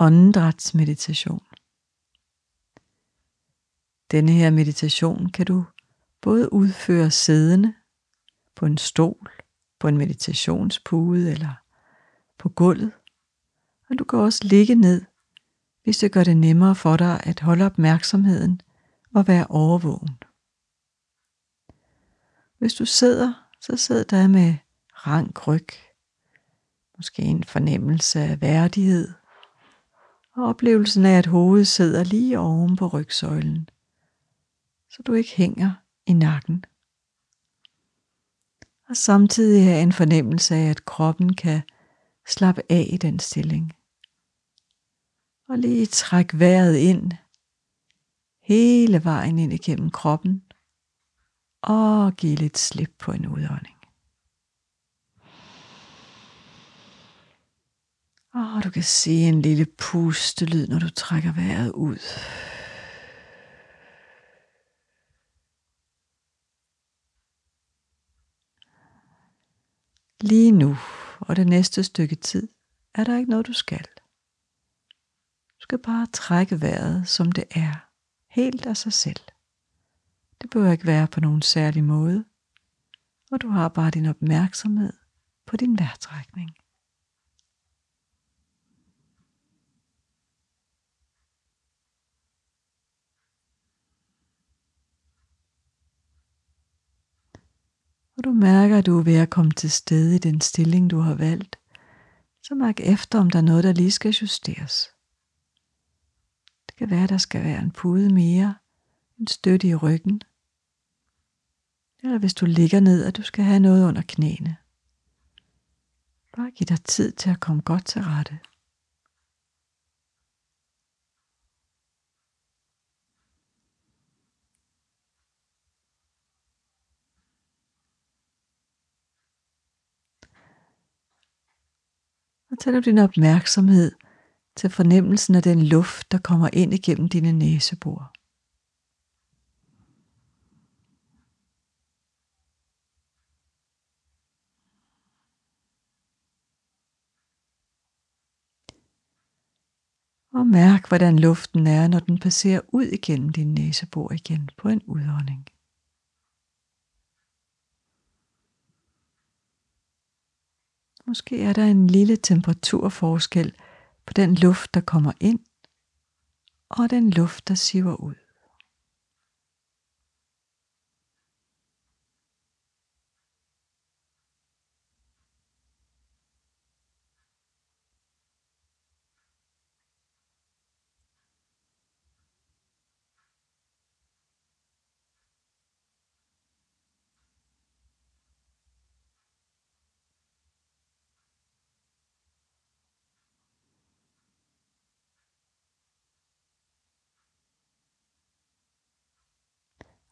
åndedrætsmeditation. Denne her meditation kan du både udføre siddende på en stol, på en meditationspude eller på gulvet. Og du kan også ligge ned, hvis det gør det nemmere for dig at holde opmærksomheden og være overvågen. Hvis du sidder, så sid der med rank ryg, måske en fornemmelse af værdighed, og oplevelsen af, at hovedet sidder lige oven på rygsøjlen, så du ikke hænger i nakken. Og samtidig have en fornemmelse af, at kroppen kan slappe af i den stilling. Og lige træk vejret ind, hele vejen ind igennem kroppen, og give lidt slip på en udånding. Og du kan se en lille pustelyd, når du trækker vejret ud. Lige nu og det næste stykke tid er der ikke noget, du skal. Du skal bare trække vejret, som det er, helt af sig selv. Det behøver ikke være på nogen særlig måde, og du har bare din opmærksomhed på din vejrtrækning. Og du mærker, at du er ved at komme til stede i den stilling, du har valgt. Så mærk efter, om der er noget, der lige skal justeres. Det kan være, at der skal være en pude mere, en støtte i ryggen. Eller hvis du ligger ned, at du skal have noget under knæene. Bare giv dig tid til at komme godt til rette. Tag nu din opmærksomhed til fornemmelsen af den luft, der kommer ind igennem dine næsebor. Og mærk, hvordan luften er, når den passerer ud igennem din næsebor igen på en udånding. Måske er der en lille temperaturforskel på den luft, der kommer ind, og den luft, der siver ud.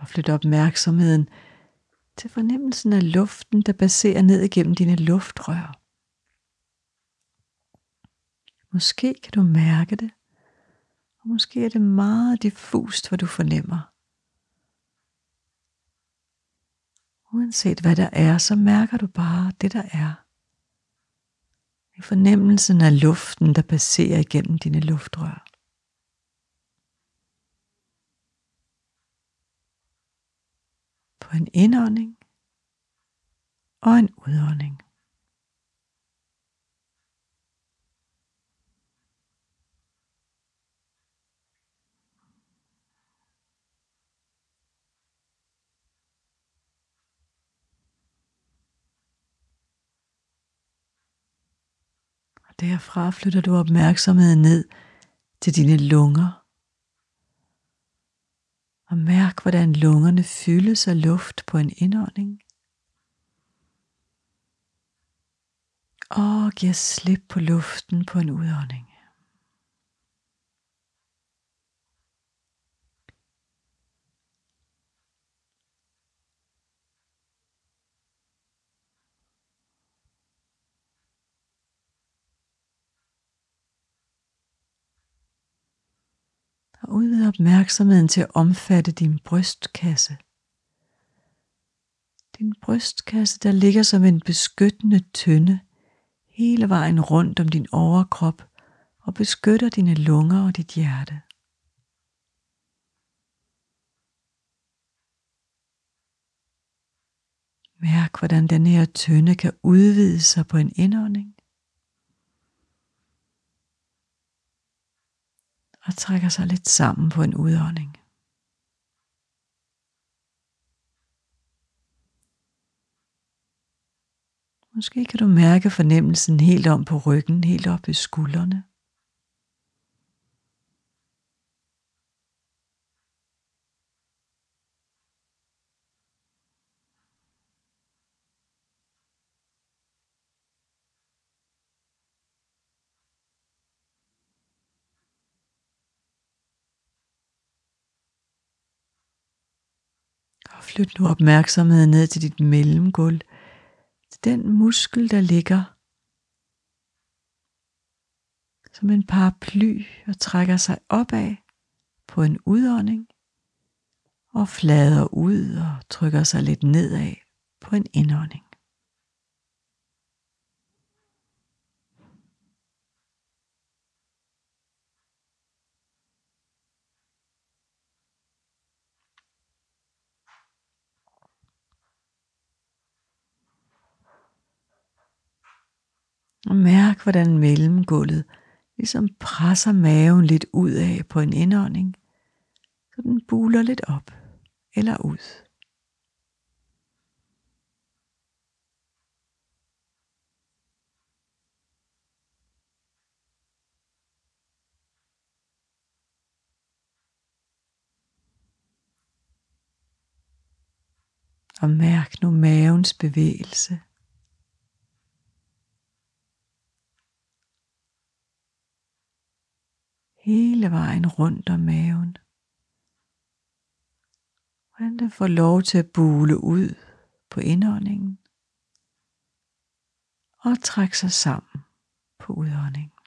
Og flyt opmærksomheden til fornemmelsen af luften, der baserer ned igennem dine luftrør. Måske kan du mærke det, og måske er det meget diffust, hvad du fornemmer. Uanset hvad der er, så mærker du bare det, der er. I fornemmelsen af luften, der passerer igennem dine luftrør. På en indånding og en udånding. Derfra flytter du opmærksomheden ned til dine lunger og mærk, hvordan lungerne fyldes af luft på en indånding. Og giver slip på luften på en udånding. Og udvid opmærksomheden til at omfatte din brystkasse. Din brystkasse, der ligger som en beskyttende tynde hele vejen rundt om din overkrop og beskytter dine lunger og dit hjerte. Mærk, hvordan den her tynde kan udvide sig på en indånding. Og trækker sig lidt sammen på en udånding. Måske kan du mærke fornemmelsen helt om på ryggen, helt op i skuldrene. Og flyt nu opmærksomheden ned til dit mellemgulv den muskel, der ligger som en paraply og trækker sig opad på en udånding og flader ud og trykker sig lidt nedad på en indånding. Og mærk, hvordan mellemgulvet ligesom presser maven lidt ud af på en indånding, så den buler lidt op eller ud. Og mærk nu mavens bevægelse. Hele vejen rundt om maven. Hvordan den får lov til at bule ud på indåndingen og trække sig sammen på udåndingen.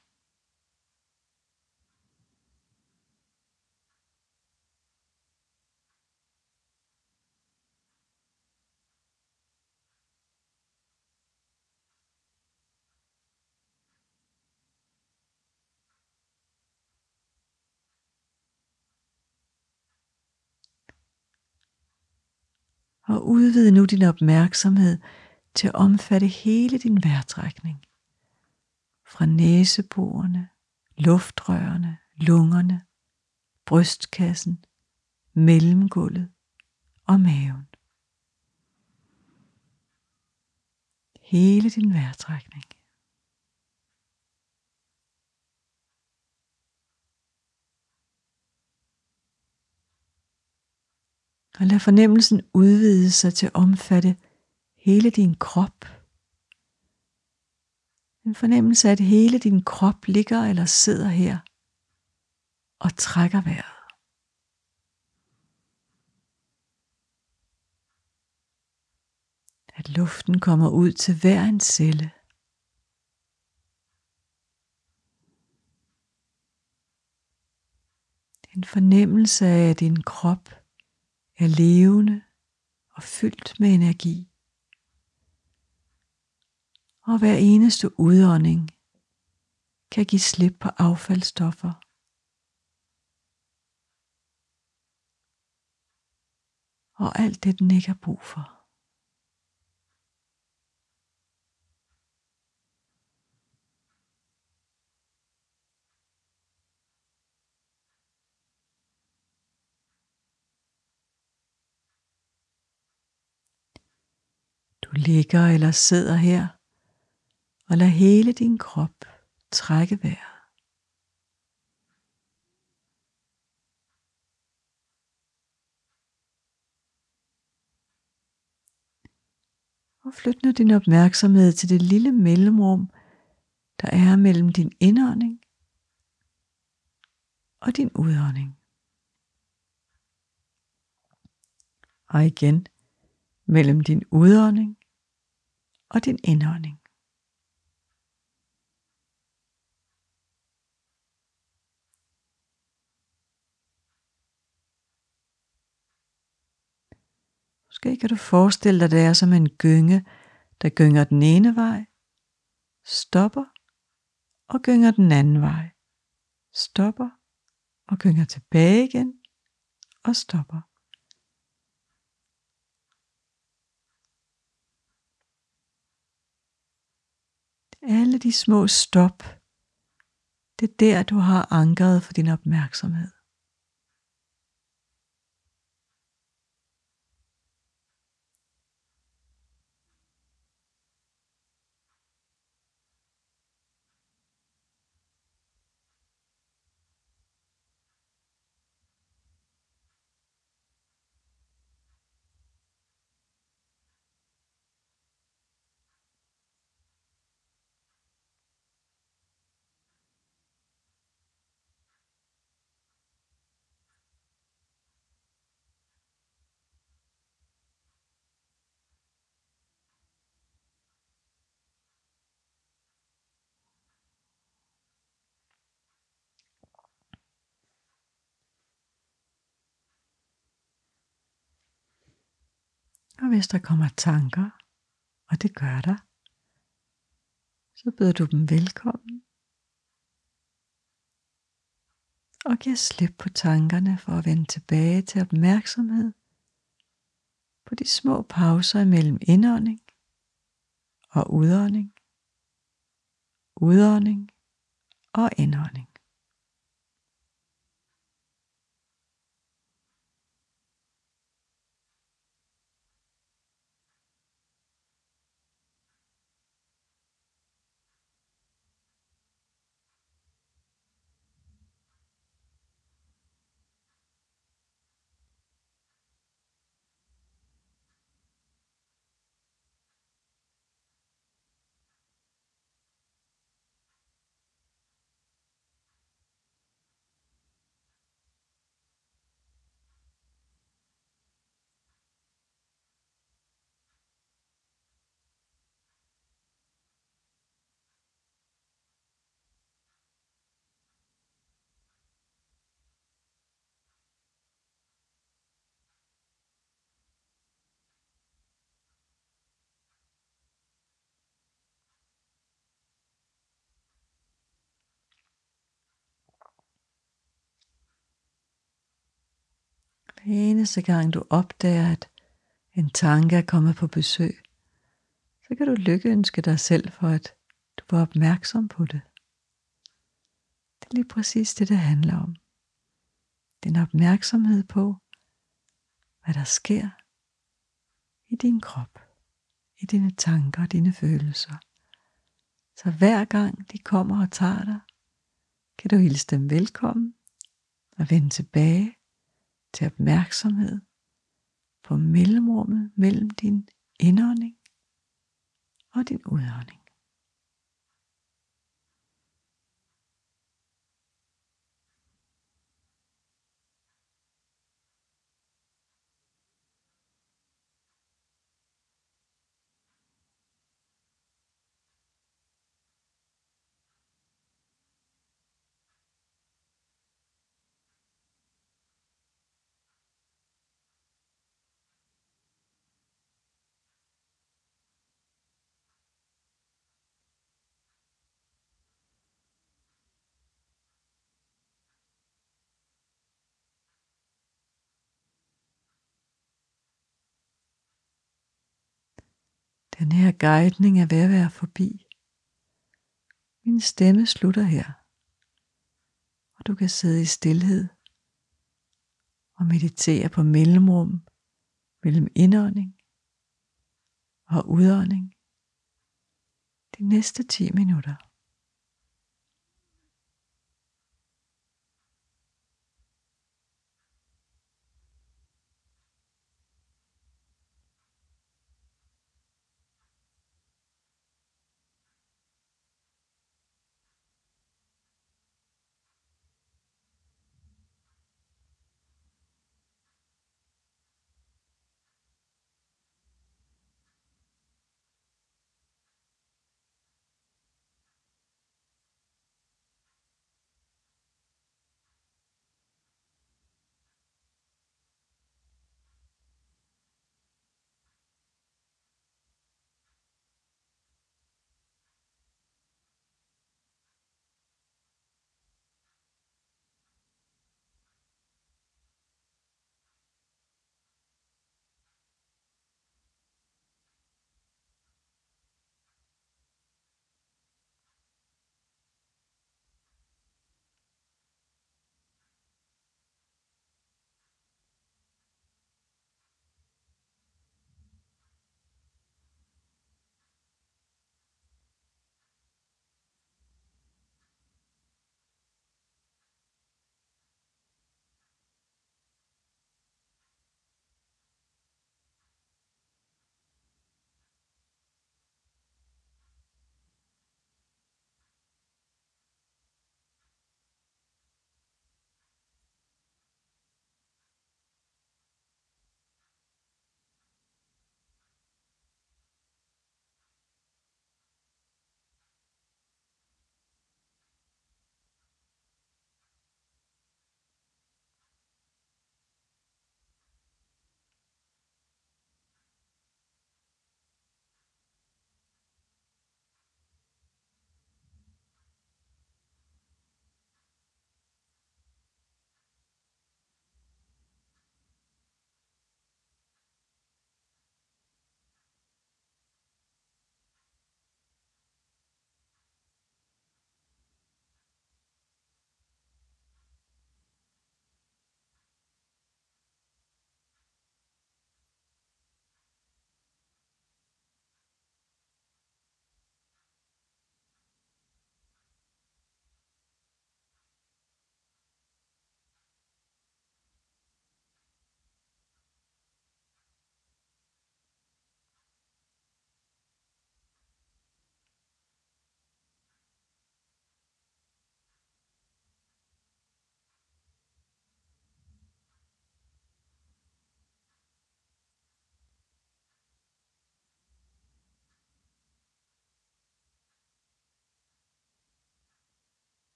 Og udvid nu din opmærksomhed til at omfatte hele din vejrtrækning. Fra næseborene, luftrørene, lungerne, brystkassen, mellemgulvet og maven. Hele din vejrtrækning. Og lad fornemmelsen udvide sig til at omfatte hele din krop. En fornemmelse af, at hele din krop ligger eller sidder her og trækker vejret. At luften kommer ud til hver en celle. En fornemmelse af, at din krop er levende og fyldt med energi. Og hver eneste udånding kan give slip på affaldsstoffer. Og alt det, den ikke har brug for. Du ligger eller sidder her, og lad hele din krop trække vejret. Og flyt nu din opmærksomhed til det lille mellemrum, der er mellem din indånding og din udånding. Og igen mellem din udånding og din indånding. Måske kan du forestille dig, at det er som en gynge, der gynger den ene vej, stopper og gynger den anden vej. stopper og gynger tilbage igen og stopper. Alle de små stop, det er der, du har ankeret for din opmærksomhed. Og hvis der kommer tanker, og det gør der, så byder du dem velkommen. Og giver slip på tankerne for at vende tilbage til opmærksomhed på de små pauser imellem indånding og udånding, udånding og indånding. Hver eneste gang du opdager, at en tanke er kommet på besøg, så kan du lykkeønske dig selv for, at du var opmærksom på det. Det er lige præcis det, det handler om. Den opmærksomhed på, hvad der sker i din krop, i dine tanker og dine følelser. Så hver gang de kommer og tager dig, kan du hilse dem velkommen og vende tilbage til opmærksomhed på mellemrummet mellem din indånding og din udånding. Den her guidning er ved at være forbi. Min stemme slutter her, og du kan sidde i stillhed og meditere på mellemrum mellem indånding og udånding de næste 10 minutter.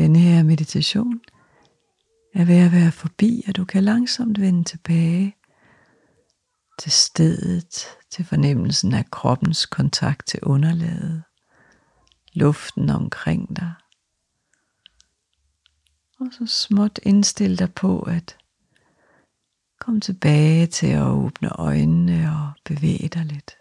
Denne her meditation er ved at være forbi, og du kan langsomt vende tilbage til stedet, til fornemmelsen af kroppens kontakt til underlaget, luften omkring dig. Og så småt indstil dig på at komme tilbage til at åbne øjnene og bevæge dig lidt.